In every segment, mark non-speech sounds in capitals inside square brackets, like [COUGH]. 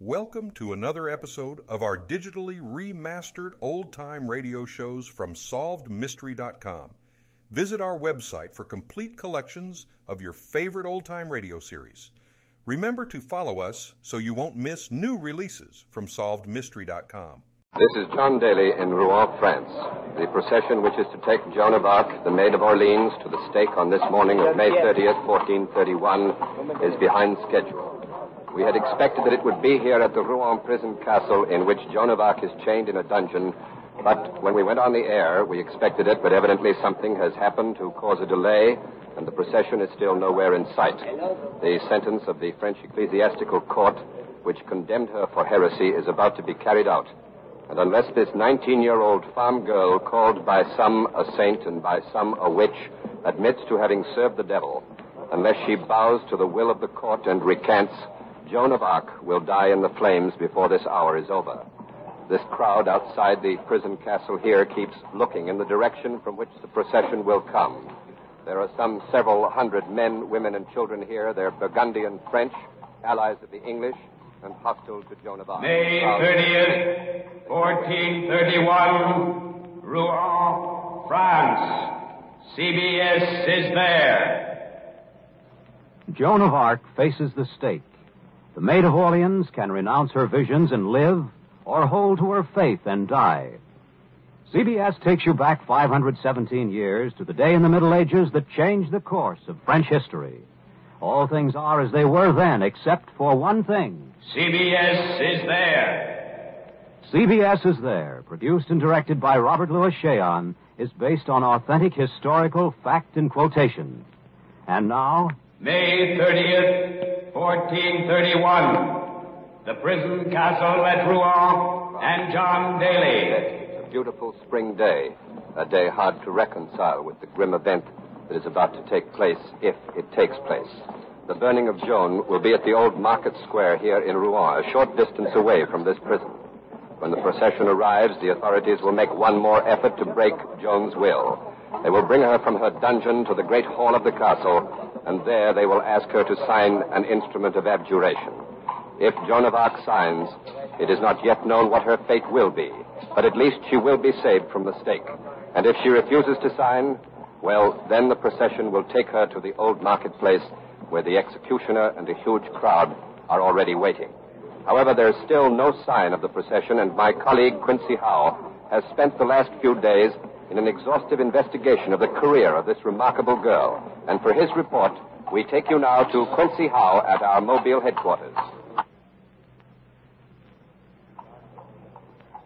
Welcome to another episode of our digitally remastered old time radio shows from SolvedMystery.com. Visit our website for complete collections of your favorite old time radio series. Remember to follow us so you won't miss new releases from SolvedMystery.com. This is John Daly in Rouen, France. The procession which is to take Joan of Arc, the Maid of Orleans, to the stake on this morning of May 30th, 1431, is behind schedule. We had expected that it would be here at the Rouen prison castle in which Joan of Arc is chained in a dungeon, but when we went on the air, we expected it, but evidently something has happened to cause a delay, and the procession is still nowhere in sight. The sentence of the French ecclesiastical court, which condemned her for heresy, is about to be carried out. And unless this 19 year old farm girl, called by some a saint and by some a witch, admits to having served the devil, unless she bows to the will of the court and recants, Joan of Arc will die in the flames before this hour is over. This crowd outside the prison castle here keeps looking in the direction from which the procession will come. There are some several hundred men, women, and children here. They're Burgundian French, allies of the English, and hostile to Joan of Arc. May 30th, 1431, Rouen, France. CBS is there. Joan of Arc faces the stake. The Maid of Orleans can renounce her visions and live, or hold to her faith and die. CBS takes you back 517 years to the day in the Middle Ages that changed the course of French history. All things are as they were then, except for one thing. CBS is there. CBS is there, produced and directed by Robert Lewis Shayon, is based on authentic historical fact and quotation. And now, May 30th, 1431. The prison castle at Rouen and John Daly. It's a beautiful spring day, a day hard to reconcile with the grim event that is about to take place if it takes place. The burning of Joan will be at the old market square here in Rouen, a short distance away from this prison. When the procession arrives, the authorities will make one more effort to break Joan's will. They will bring her from her dungeon to the great hall of the castle, and there they will ask her to sign an instrument of abjuration. If Joan of Arc signs, it is not yet known what her fate will be, but at least she will be saved from the stake. And if she refuses to sign, well, then the procession will take her to the old marketplace where the executioner and a huge crowd are already waiting. However, there is still no sign of the procession, and my colleague Quincy Howe has spent the last few days in an exhaustive investigation of the career of this remarkable girl. And for his report, we take you now to Quincy Howe at our Mobile headquarters.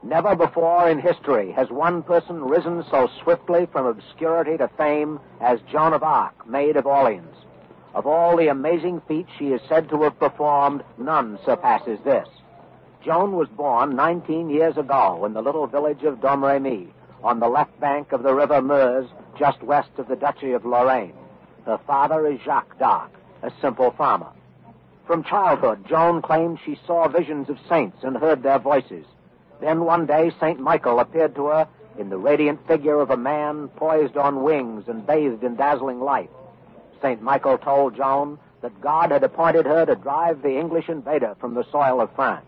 Never before in history has one person risen so swiftly from obscurity to fame as Joan of Arc, Maid of Orleans. Of all the amazing feats she is said to have performed, none surpasses this. Joan was born 19 years ago in the little village of Domremy, on the left bank of the river Meuse, just west of the Duchy of Lorraine. Her father is Jacques d'Arc, a simple farmer. From childhood, Joan claimed she saw visions of saints and heard their voices. Then one day, St. Michael appeared to her in the radiant figure of a man poised on wings and bathed in dazzling light. St. Michael told Joan that God had appointed her to drive the English invader from the soil of France.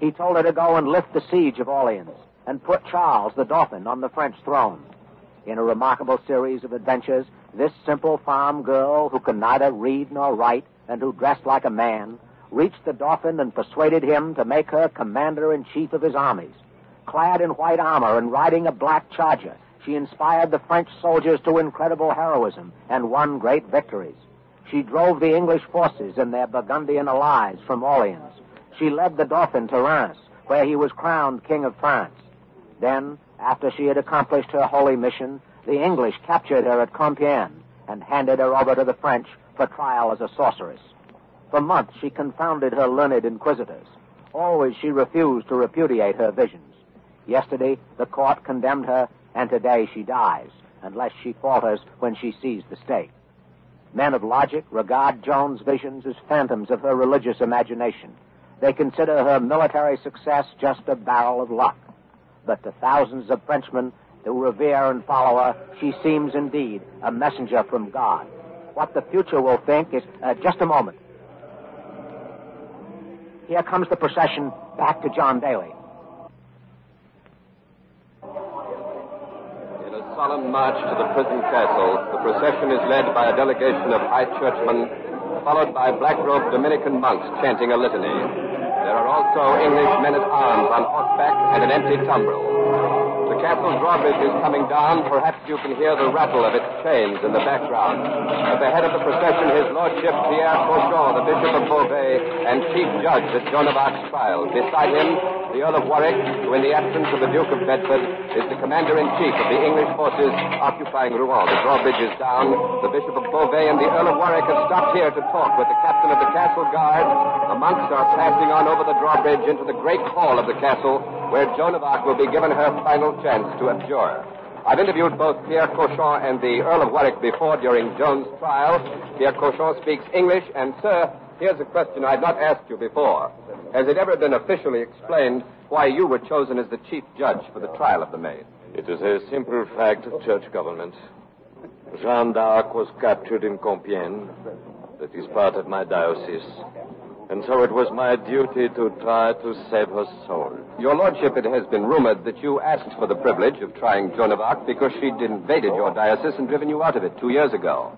He told her to go and lift the siege of Orleans and put Charles the Dauphin on the French throne. In a remarkable series of adventures, this simple farm girl who could neither read nor write and who dressed like a man reached the Dauphin and persuaded him to make her commander in chief of his armies. Clad in white armor and riding a black charger, she inspired the French soldiers to incredible heroism and won great victories. She drove the English forces and their Burgundian allies from Orleans. She led the Dauphin to Reims, where he was crowned King of France. Then, after she had accomplished her holy mission, the English captured her at Compiègne and handed her over to the French for trial as a sorceress. For months she confounded her learned inquisitors. Always she refused to repudiate her visions. Yesterday the court condemned her, and today she dies, unless she falters when she sees the stake. Men of logic regard Joan's visions as phantoms of her religious imagination. They consider her military success just a barrel of luck. But to thousands of Frenchmen who revere and follow her, she seems indeed a messenger from God. What the future will think is uh, just a moment. Here comes the procession back to John Daly. In a solemn march to the prison castle, the procession is led by a delegation of high churchmen, followed by black-robed Dominican monks chanting a litany. There are also English men at arms on horseback and an empty tumbril. The castle drawbridge is coming down. Perhaps you can hear the rattle of its chains in the background. At the head of the procession, his lordship Pierre Cauchon, the Bishop of Beauvais, and chief judge at Joan of Arc's trial. Beside him, the Earl of Warwick, who in the absence of the Duke of Bedford is the commander-in-chief of the English forces occupying Rouen. The drawbridge is down. The Bishop of Beauvais and the Earl of Warwick have stopped here to talk with the captain of the castle guard. The monks are passing on over the drawbridge into the great hall of the castle, where Joan of Arc will be given her final chance to abjure. I've interviewed both Pierre Cauchon and the Earl of Warwick before during Joan's trial. Pierre Cauchon speaks English, and, sir, here's a question I've not asked you before. Has it ever been officially explained why you were chosen as the chief judge for the trial of the maid? It is a simple fact of church government. Jeanne d'Arc was captured in Compiègne. That is part of my diocese. And so it was my duty to try to save her soul. Your Lordship, it has been rumored that you asked for the privilege of trying Joan of Arc because she'd invaded your diocese and driven you out of it two years ago.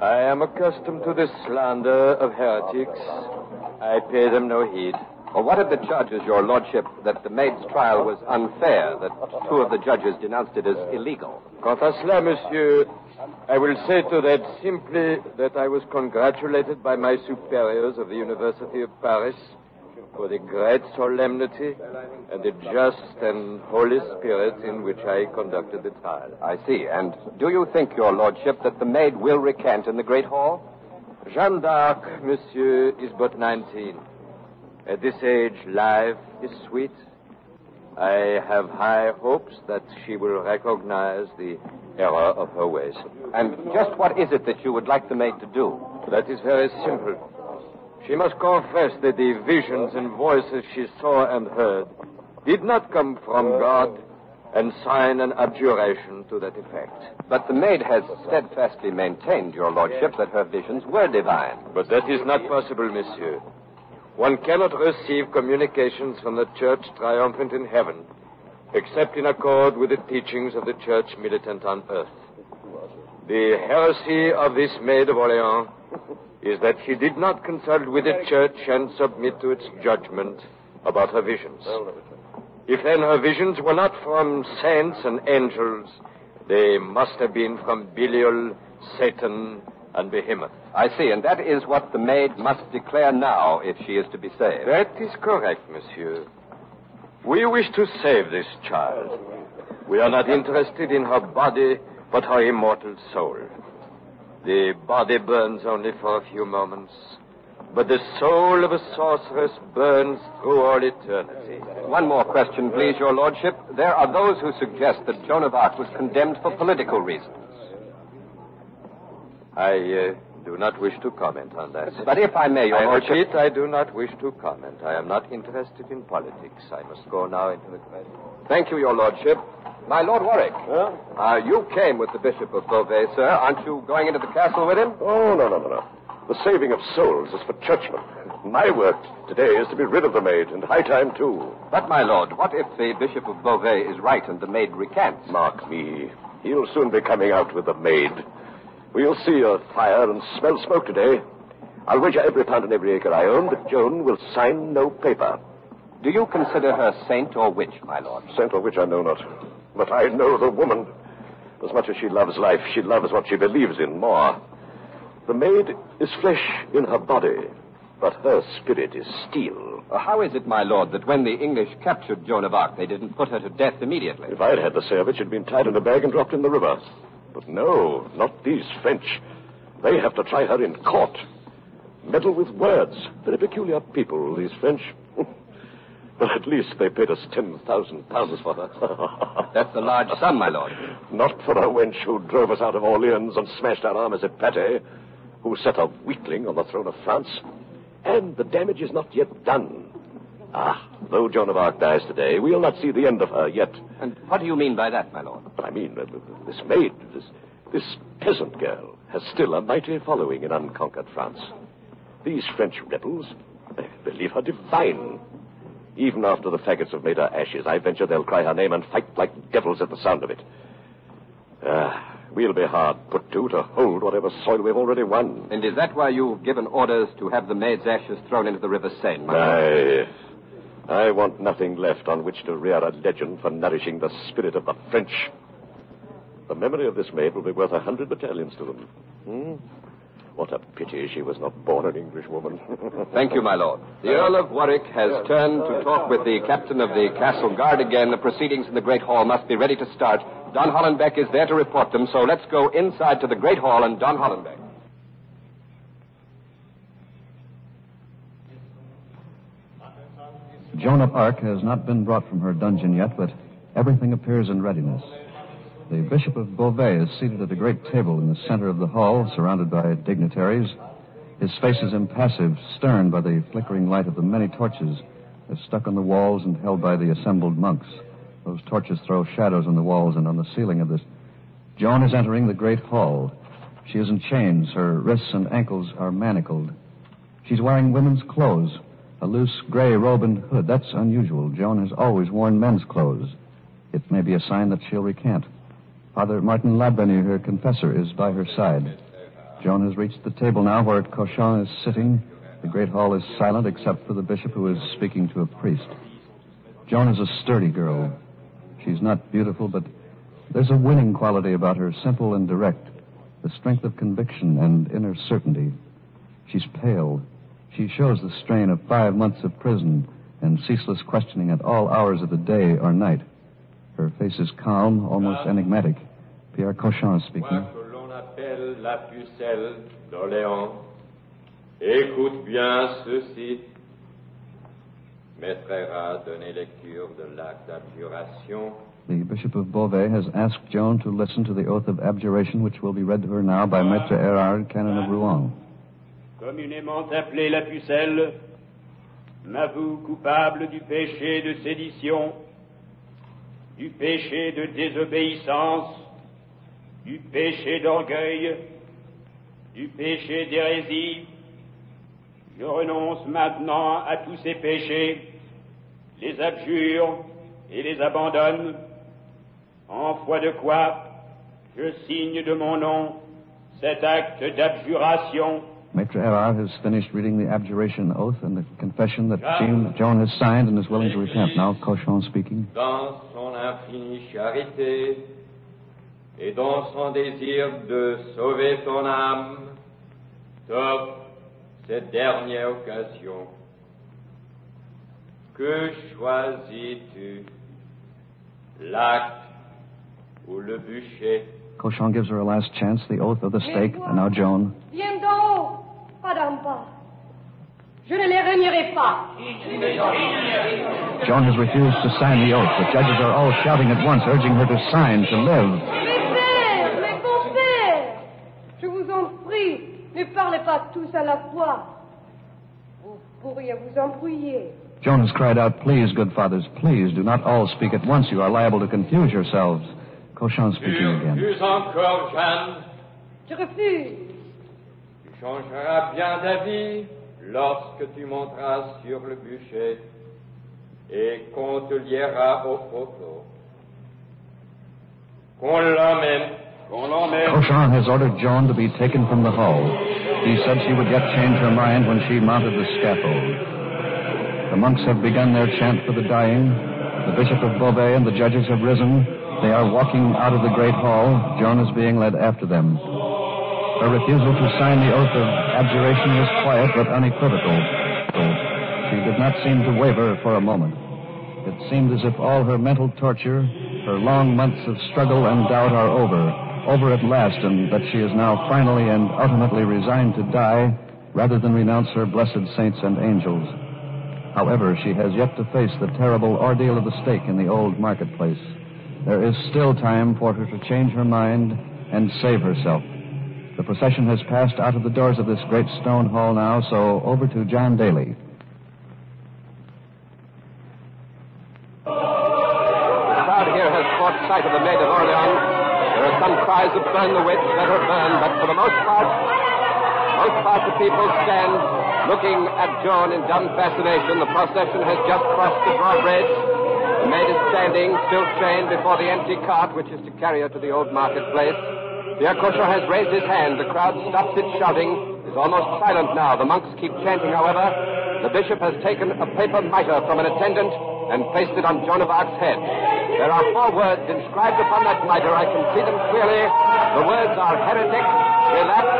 I am accustomed to the slander of heretics. I pay them no heed. Well, what of the charges, Your Lordship, that the maid's trial was unfair, that two of the judges denounced it as illegal? Quant à cela, monsieur, I will say to that simply that I was congratulated by my superiors of the University of Paris for the great solemnity and the just and holy spirit in which I conducted the trial. I see. And do you think, Your Lordship, that the maid will recant in the Great Hall? Jeanne d'Arc, monsieur, is but 19. At this age, life is sweet. I have high hopes that she will recognize the error of her ways. And just what is it that you would like the maid to do? That is very simple. She must confess that the visions and voices she saw and heard did not come from God and sign an abjuration to that effect. But the maid has steadfastly maintained, Your Lordship, that her visions were divine. But that is not possible, monsieur. One cannot receive communications from the church triumphant in heaven except in accord with the teachings of the church militant on earth. The heresy of this Maid of Orleans is that she did not consult with the church and submit to its judgment about her visions. If then her visions were not from saints and angels, they must have been from Belial, Satan, and Behemoth. I see, and that is what the maid must declare now if she is to be saved. That is correct, monsieur. We wish to save this child. We are not interested in her body, but her immortal soul. The body burns only for a few moments, but the soul of a sorceress burns through all eternity. One more question, please, Your Lordship. There are those who suggest that Joan of Arc was condemned for political reasons. I uh, do not wish to comment on that. But if I may, Your I Lordship. repeat, I do not wish to comment. I am not interested in politics. I must go now into the great. Thank you, Your Lordship. My Lord Warwick. Uh, you came with the Bishop of Beauvais, sir. Aren't you going into the castle with him? Oh, no, no, no, no. The saving of souls is for churchmen. My work today is to be rid of the maid, and high time, too. But, my lord, what if the Bishop of Beauvais is right and the maid recants? Mark me. He'll soon be coming out with the maid. We'll see a fire and smell smoke today. I'll wager every pound and every acre I own that Joan will sign no paper. Do you consider her saint or witch, my lord? Saint or witch, I know not. But I know the woman. As much as she loves life, she loves what she believes in more. The maid is flesh in her body, but her spirit is steel. Uh, how is it, my lord, that when the English captured Joan of Arc, they didn't put her to death immediately? If I'd had the say of it, she'd been tied in a bag and dropped in the river. But no, not these French. They have to try her in court. Meddle with words. Very peculiar people, these French. But at least they paid us ten thousand pounds for her. [LAUGHS] That's a large sum, my lord. Not for a wench who drove us out of Orleans and smashed our armies at Patay, who set a weakling on the throne of France. And the damage is not yet done. Ah, though Joan of Arc dies today, we'll not see the end of her yet. And what do you mean by that, my lord? I mean, uh, this maid, this, this peasant girl, has still a mighty following in unconquered France. These French rebels I believe her divine. Even after the faggots have made her ashes, I venture they'll cry her name and fight like devils at the sound of it. Ah, we'll be hard put to to hold whatever soil we've already won. And is that why you've given orders to have the maid's ashes thrown into the River Seine, my Aye. I want nothing left on which to rear a legend for nourishing the spirit of the French. The memory of this maid will be worth a hundred battalions to them. Hmm? What a pity she was not born an Englishwoman. [LAUGHS] Thank you, my lord. The uh, Earl of Warwick has turned to talk with the captain of the castle guard again. The proceedings in the Great Hall must be ready to start. Don Hollenbeck is there to report them, so let's go inside to the Great Hall and Don Hollenbeck. Joan of Arc has not been brought from her dungeon yet, but everything appears in readiness. The Bishop of Beauvais is seated at a great table in the center of the hall, surrounded by dignitaries. His face is impassive, stern by the flickering light of the many torches that stuck on the walls and held by the assembled monks. Those torches throw shadows on the walls and on the ceiling of this. Joan is entering the great hall. She is in chains. Her wrists and ankles are manacled. She's wearing women's clothes, a loose gray robe and hood. That's unusual. Joan has always worn men's clothes. It may be a sign that she'll recant. Father Martin Ladvenu, her confessor, is by her side. Joan has reached the table now where Cauchon is sitting. The great hall is silent except for the bishop who is speaking to a priest. Joan is a sturdy girl. She's not beautiful, but there's a winning quality about her, simple and direct, the strength of conviction and inner certainty. She's pale. She shows the strain of five months of prison and ceaseless questioning at all hours of the day or night. Her face is calm, almost enigmatic. Pierre Cochon speaking. Moi que l'on appelle la pucelle d'Orléans, écoute bien ceci. Maître Héra donnait lecture de l'acte d'abjuration The Bishop of Beauvais has asked Joan to listen to the oath of abjuration, which will be read to her now by Maître Erard, canon of Rouen. communément appelé la pucelle, m'avoue coupable du péché de sédition, du péché de désobéissance, du péché d'orgueil, du péché d'hérésie. Je renonce maintenant à tous ces péchés, les abjure et les abandonne, en foi de quoi je signe de mon nom cet acte d'abjuration. Maître Erard has finished reading the abjuration oath and the confession that Jean, Joan has signed and is willing to recant. Now Cochon speaking. dans son infinie charité et dans son désir de sauver ton âme, t'offre cette dernière occasion. Que choisis-tu? L'acte ou le bûcher? Cochon gives her a last chance, the oath of the stake, and now Joan. Viens d'en haut, pas d'en bas. Je ne les régnerai pas. Joan has refused to sign the oath. The judges are all shouting at once, urging her to sign, to live. Mes pères, mes compères, je vous en prie, ne parlez pas tous à la fois. Vous pourriez vous embrouiller. Joan has cried out, Please, good fathers, please, do not all speak at once. You are liable to confuse yourselves. Cochon speaking again. Plus encore, Jeanne, Je refuse. tu changeras bien d'avis lorsque tu monteras sur le bûcher et qu'on te liera au poteau. Qu'on l'emmène. Cauchon has ordered Joan to be taken from the hall. He said she would yet change her mind when she mounted the scaffold. The monks have begun their chant for the dying. The Bishop of Beauvais and the judges have risen. They are walking out of the great hall. Joan is being led after them. Her refusal to sign the oath of abjuration was quiet but unequivocal. She did not seem to waver for a moment. It seemed as if all her mental torture, her long months of struggle and doubt are over, over at last, and that she is now finally and ultimately resigned to die rather than renounce her blessed saints and angels. However, she has yet to face the terrible ordeal of the stake in the old marketplace. There is still time for her to change her mind and save herself. The procession has passed out of the doors of this great stone hall now, so over to John Daly. The crowd here has caught sight of the Of burn the witch, let her burn, but for the most part, Most part the people stand looking at Joan in dumb fascination. The procession has just crossed the drawbridge. The maid is standing, still trained, before the empty cart which is to carry her to the old marketplace. The accoutreur has raised his hand. The crowd stops its shouting, is almost silent now. The monks keep chanting, however. The bishop has taken a paper mitre from an attendant and placed it on Joan of Arc's head. There are four words inscribed upon that mitre. I can see them clearly. The words are heretic, relapse,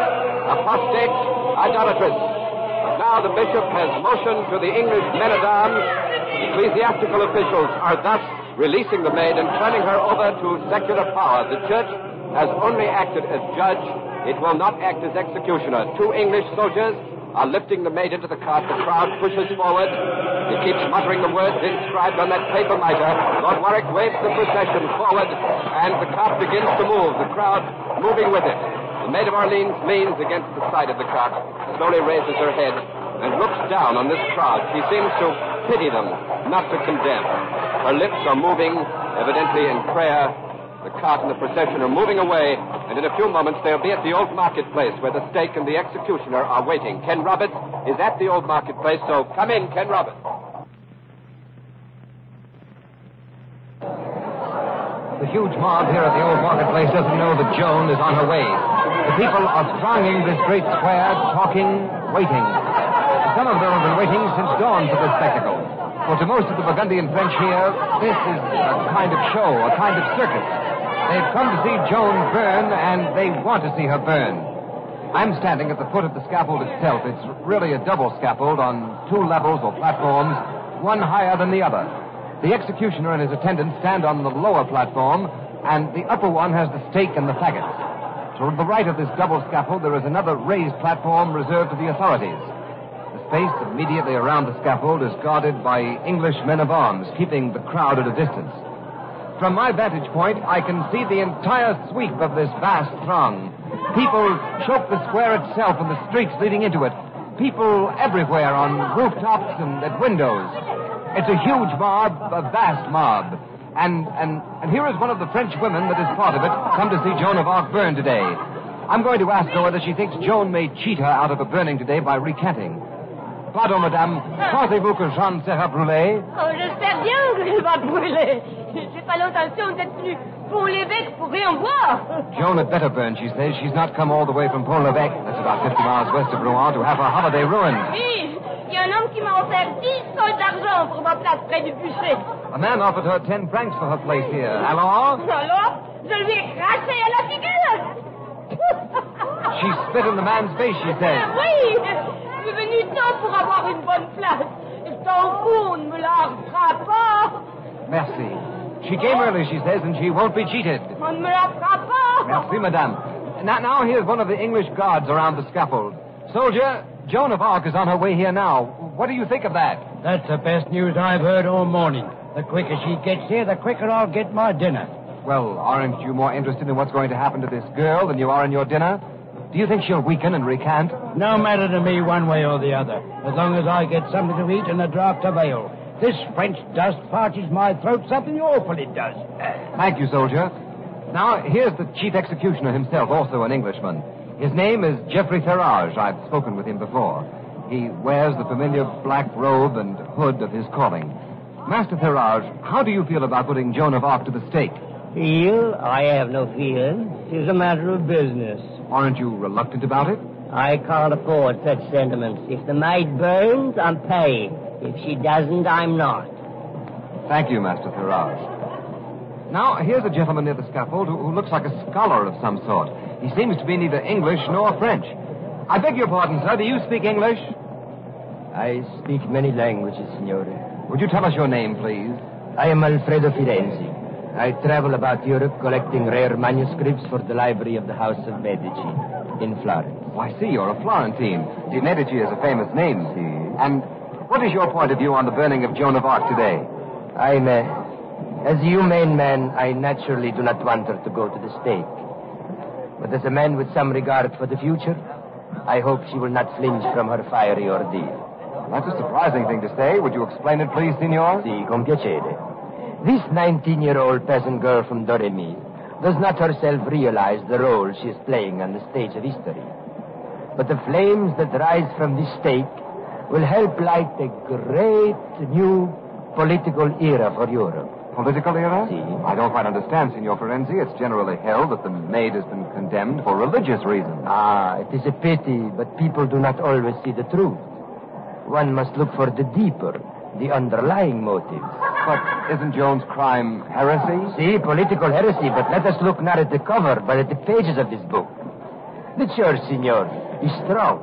apostate, idolatrous. Now the bishop has motioned to the English men at arms. Ecclesiastical officials are thus releasing the maid and turning her over to secular power. The church has only acted as judge. It will not act as executioner. Two English soldiers are lifting the maid into the cart. The crowd pushes forward. He keeps muttering the words inscribed on that paper mitre. Lord Warwick waves the procession forward, and the cart begins to move, the crowd moving with it. The Maid of Orleans leans against the side of the cart, slowly raises her head, and looks down on this crowd. She seems to pity them, not to condemn. Her lips are moving, evidently in prayer. The cart and the procession are moving away, and in a few moments they'll be at the old marketplace where the stake and the executioner are waiting. Ken Roberts is at the old marketplace, so come in, Ken Roberts. The huge mob here at the old marketplace doesn't know that Joan is on her way. The people are thronging this great square, talking, waiting. Some of them have been waiting since dawn for this spectacle. For to most of the Burgundian French here, this is a kind of show, a kind of circus. They've come to see Joan burn, and they want to see her burn. I'm standing at the foot of the scaffold itself. It's really a double scaffold on two levels or platforms, one higher than the other. The executioner and his attendants stand on the lower platform, and the upper one has the stake and the faggots. To the right of this double scaffold, there is another raised platform reserved to the authorities. The space immediately around the scaffold is guarded by English men of arms, keeping the crowd at a distance. From my vantage point, I can see the entire sweep of this vast throng. People choke the square itself and the streets leading into it. People everywhere on rooftops and at windows. It's a huge mob, a vast mob. And, and, and here is one of the French women that is part of it, come to see Joan of Arc burn today. I'm going to ask her whether she thinks Joan may cheat her out of a burning today by recanting. Pardon, madame. Ah. Pensez-vous que Jeanne sera brûlée? Oh, j'espère bien qu'elle va brûler. J'ai pas l'intention d'être plus pour l'évêque pour rien voir. Joan had better burn, she says. She's not come all the way from Pont-l'Evêque, that's about 50 miles west of Rouen, to have her holiday ruined. Oui, il y a un homme qui m'a offert 10 sols d'argent pour ma place près du bûcher. A man offered her 10 francs for her place here. Alors? Alors, je lui ai craché à la figure. She spit in the man's face, she says. Oui, suis venu tôt pour avoir une bonne place. Et ton fou ne me la fera pas. Merci. She came early, she says, and she won't be cheated. On ne me la fera pas. Merci, madame. Now, now here's one of the English guards around the scaffold. Soldier, Joan of Arc is on her way here now. What do you think of that? That's the best news I've heard all morning. The quicker she gets here, the quicker I'll get my dinner. Well, aren't you more interested in what's going to happen to this girl than you are in your dinner? Do you think she'll weaken and recant? No matter to me one way or the other, as long as I get something to eat and a draught of ale. This French dust parches my throat something awful, it does. Thank you, soldier. Now, here's the chief executioner himself, also an Englishman. His name is Geoffrey Ferrage. I've spoken with him before. He wears the familiar black robe and hood of his calling. Master Ferrage, how do you feel about putting Joan of Arc to the stake? Feel? I have no feeling. It's a matter of business. Aren't you reluctant about it? I can't afford such sentiments. If the maid burns, I'm paid. If she doesn't, I'm not. Thank you, Master Ferrage. Now, here's a gentleman near the scaffold who, who looks like a scholar of some sort. He seems to be neither English nor French. I beg your pardon, sir. Do you speak English? I speak many languages, signore. Would you tell us your name, please? I am Alfredo Firenze. I travel about Europe collecting rare manuscripts for the library of the House of Medici in Florence. Oh, I see you're a Florentine. De Medici is a famous name. See. And what is your point of view on the burning of Joan of Arc today? I'm a... As a humane man, I naturally do not want her to go to the stake. But as a man with some regard for the future, I hope she will not flinch from her fiery ordeal. That's a surprising thing to say. Would you explain it, please, signor? Si, con piacere. This 19-year-old peasant girl from Domremy does not herself realize the role she is playing on the stage of history. But the flames that rise from this stake will help light a great new political era for Europe. Political era? I don't quite understand, Signor Firenze. It's generally held that the maid has been condemned for religious reasons. Ah, it is a pity, but people do not always see the truth. One must look for the deeper, the underlying motives. But isn't Joan's crime heresy? See, political heresy, but let us look not at the cover, but at the pages of this book. The church, Signor, is strong.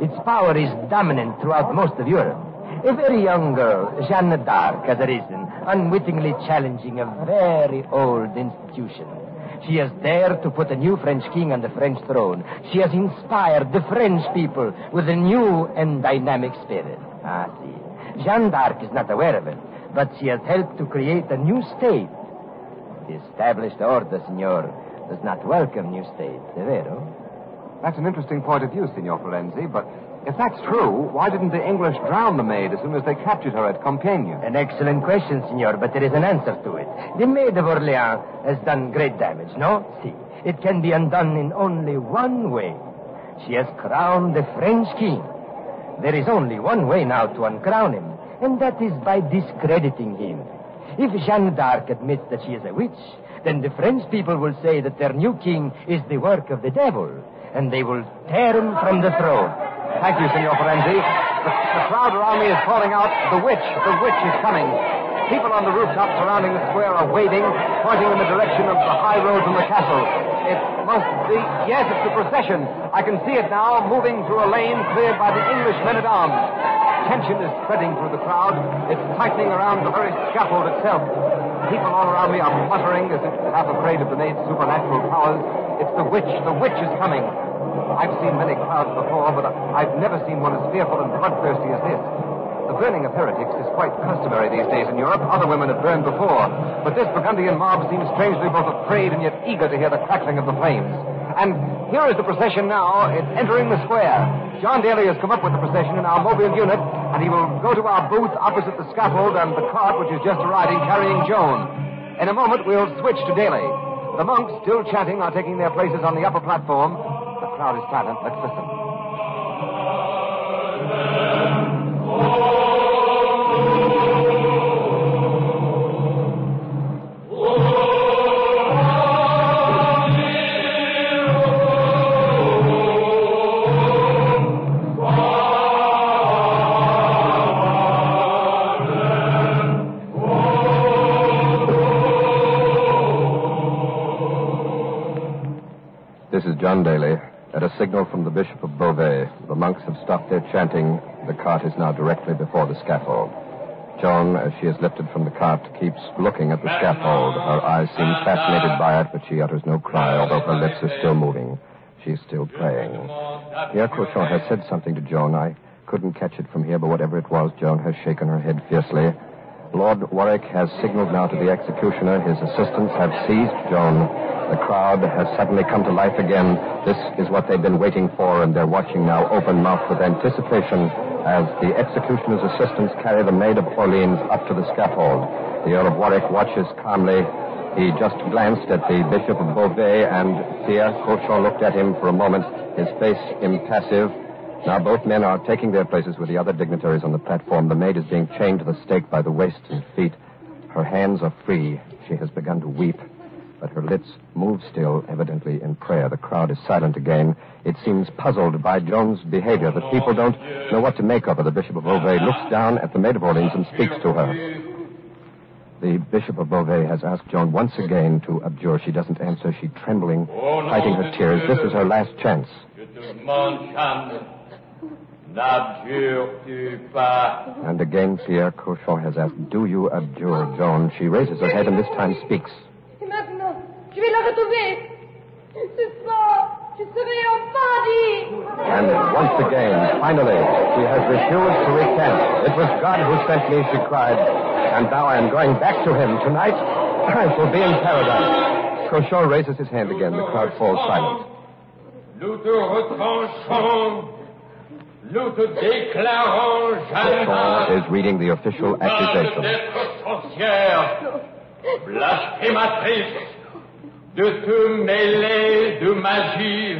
Its power is dominant throughout most of Europe. A very young girl, Jeanne d'Arc, has arisen, unwittingly challenging a very old institution. She has dared to put a new French king on the French throne. She has inspired the French people with a new and dynamic spirit. Ah, see. Jeanne d'Arc is not aware of it, but she has helped to create a new state. The established order, Signor, does not welcome new states, eh, vero? That's an interesting point of view, Signor Firenze, but if that's true, why didn't the English drown the maid as soon as they captured her at Compiègne? An excellent question, Signor, but there is an answer to it. The Maid of Orleans has done great damage, no? See, it can be undone in only one way. She has crowned the French king. There is only one way now to uncrown him, and that is by discrediting him. If Jeanne d'Arc admits that she is a witch, then the French people will say that their new king is the work of the devil, and they will tear him from the throne. Thank you, Signor Firenze. The, the crowd around me is calling out, the witch, the witch is coming. People on the rooftop surrounding the square are waving, pointing in the direction of the high road from the castle. It must be, yes, it's the procession. I can see it now, moving through a lane cleared by the English men-at-arms. Tension is spreading through the crowd. It's tightening around the very scaffold itself. People all around me are muttering as if half afraid of the maid's supernatural powers. It's the witch, the witch is coming. I've seen many crowds before, but I've never seen one as fearful and bloodthirsty as this. The burning of heretics is quite customary these days in Europe. Other women have burned before. But this Burgundian mob seems strangely both afraid and yet eager to hear the crackling of the flames. And here is the procession now. It's entering the square. John Daly has come up with the procession in our mobile unit, and he will go to our booth opposite the scaffold and the cart which is just arriving carrying Joan. In a moment, we'll switch to Daly. The monks, still chanting, are taking their places on the upper platform. The crowd is silent. Let's listen. Looking at the scaffold. Her eyes seem fascinated by it, but she utters no cry, although her lips are still moving. She's still praying. Pierre Cauchon has said something to Joan. I couldn't catch it from here, but whatever it was, Joan has shaken her head fiercely. Lord Warwick has signaled now to the executioner. His assistants have seized Joan. The crowd has suddenly come to life again. This is what they've been waiting for, and they're watching now open-mouthed with anticipation as the executioner's assistants carry the Maid of Orleans up to the scaffold. The Earl of Warwick watches calmly. He just glanced at the Bishop of Beauvais, and Pierre Cauchon looked at him for a moment, his face impassive. Now both men are taking their places with the other dignitaries on the platform. The maid is being chained to the stake by the waist and feet. Her hands are free. She has begun to weep, but her lips move still, evidently in prayer. The crowd is silent again. It seems puzzled by Joan's behavior. The people don't know what to make of her. The Bishop of Beauvais looks down at the maid of Orleans and speaks to her. The Bishop of Beauvais has asked Joan once again to abjure. She doesn't answer. She's trembling, fighting her tears. This is her last chance. Je te demande, Jeanne, n'abjures-tu pas And again, Pierre Cauchon has asked, Do you abjure, Joan? She raises her head and this time speaks. Et maintenant, je vais la retrouver. Ce soir, je serai enfin libre. And once again, finally, she has refused to recant. It was God who sent me, she cried. And now I am going back to him. Tonight, [CLEARS THROAT] I shall be in paradise. Cauchon raises his hand again. The crowd falls silent. Nous te retranchons, nous te déclarons, Jeanne is reading the official accusation. blasphématrice, de te mêler de magie.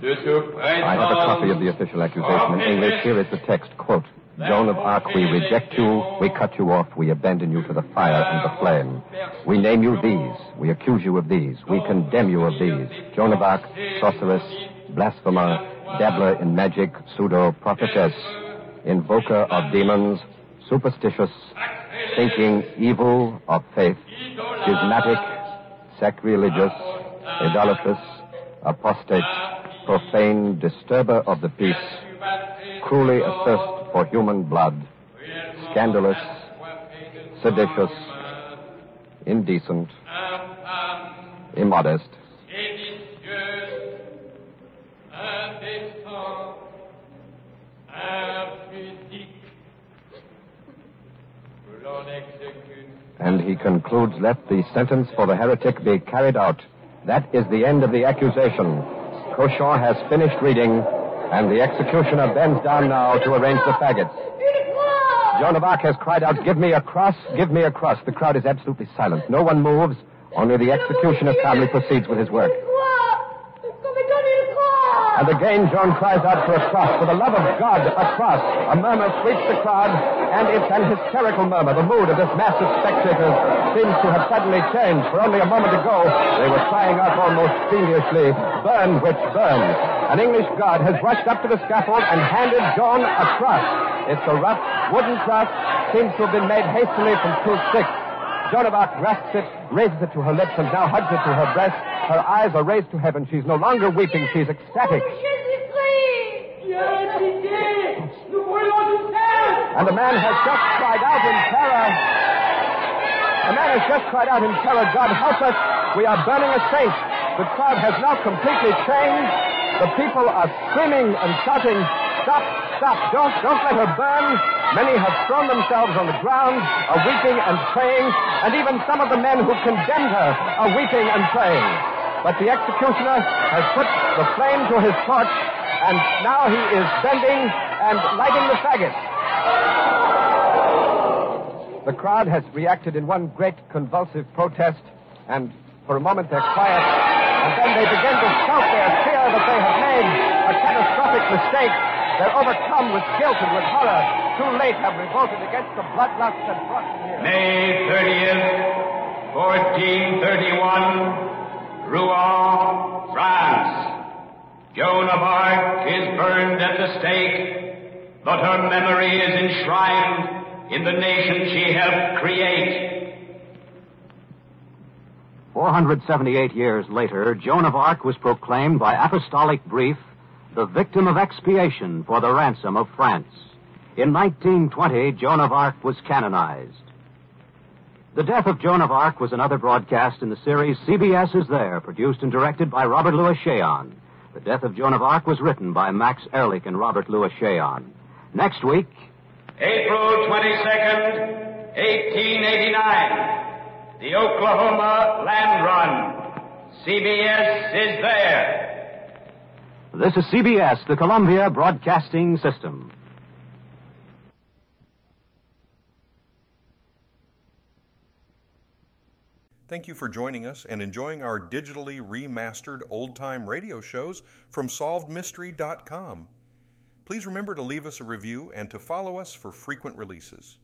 de te I have a copy of the official accusation in English. Here is the text. Quote, Joan of Arc, we reject you, we cut you off, we abandon you to the fire and the flame. We name you these, we accuse you of these, we condemn you of these. Joan of Arc, sorceress, blasphemer, dabbler in magic, pseudo prophetess, invoker of demons, superstitious, thinking evil of faith, schismatic, sacrilegious, idolatrous, apostate, profane, disturber of the peace, cruelly athirst for human blood, scandalous, seditious, indecent, immodest, and he concludes, let the sentence for the heretic be carried out. That is the end of the accusation. Cauchon has finished reading, and the executioner bends down now to arrange the faggots. Joan of Arc has cried out, Give me a cross, give me a cross. The crowd is absolutely silent. No one moves, only the executioner calmly proceeds with his work. And again, Joan cries out for a cross. For the love of God, a cross. A murmur sweeps the crowd, and it's an hysterical murmur. The mood of this mass of spectators seems to have suddenly changed. For only a moment ago, they were crying out almost fiendishly, Burn, witch, burn. An English guard has rushed up to the scaffold and handed Joan a cross. It's a rough wooden cross, seems to have been made hastily from two sticks. Joan of Arc grasps it, raises it to her lips, and now hugs it to her breast. Her eyes are raised to heaven. She's no longer weeping. She's ecstatic. And the man has just cried out in terror. The man has just cried out in terror, God help us. We are burning a saint. The crowd has now completely changed. The people are screaming and shouting, Stop, stop, don't, don't let her burn. Many have thrown themselves on the ground, are weeping and praying, and even some of the men who condemned her are weeping and praying. But the executioner has put the flame to his torch, and now he is bending and lighting the faggot. The crowd has reacted in one great convulsive protest, and for a moment they're quiet, and then they begin to shout their fear that they have made a catastrophic mistake. They're overcome with guilt and with horror. Too late have revolted against the bloodlust that brought them here. May 30th, 1431, Rouen, France. Joan of Arc is burned at the stake, but her memory is enshrined in the nation she helped create. 478 years later, Joan of Arc was proclaimed by apostolic brief the victim of expiation for the ransom of France. In 1920, Joan of Arc was canonized. The Death of Joan of Arc was another broadcast in the series CBS is There, produced and directed by Robert Lewis Shayon. The Death of Joan of Arc was written by Max Ehrlich and Robert Lewis Shayon. Next week, April 22nd, 1889, the Oklahoma Land Run. CBS is there. this is CBS, the Columbia Broadcasting System. Thank you for joining us and enjoying our digitally remastered old time radio shows from SolvedMystery.com. Please remember to leave us a review and to follow us for frequent releases.